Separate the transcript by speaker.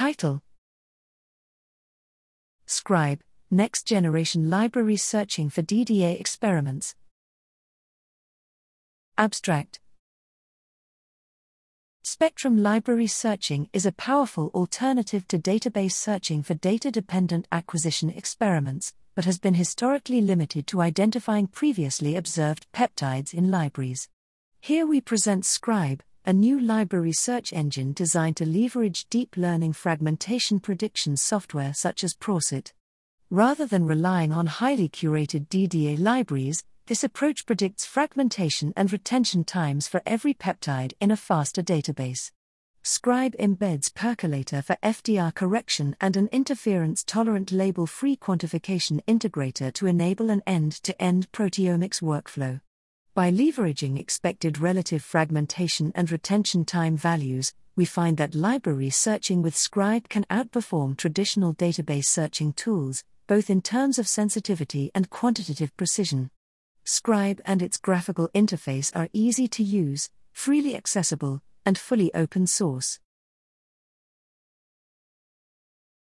Speaker 1: Title Scribe Next Generation Library Searching for DDA Experiments. Abstract Spectrum library searching is a powerful alternative to database searching for data dependent acquisition experiments, but has been historically limited to identifying previously observed peptides in libraries. Here we present Scribe, a new library search engine designed to leverage deep learning fragmentation prediction software such as Prosit. Rather than relying on highly curated DDA libraries, this approach predicts fragmentation and retention times for every peptide in a FASTA database. Scribe embeds Percolator for FDR correction and an interference tolerant label free quantification integrator to enable an end to end proteomics workflow. By leveraging expected relative fragmentation and retention time values, we find that library searching with Scribe can outperform traditional database searching tools, both in terms of sensitivity and quantitative precision. Scribe and its graphical interface are easy to use, freely accessible, and fully open source.